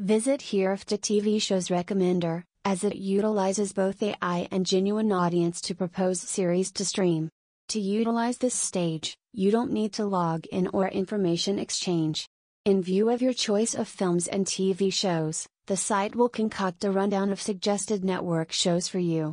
Visit Here Afdah TV Shows Recommender, as it utilizes both AI and genuine audience to propose series to stream. To utilize this stage, you don't need to log in or information exchange. In view of your choice of films and TV shows, the site will concoct a rundown of suggested network shows for you.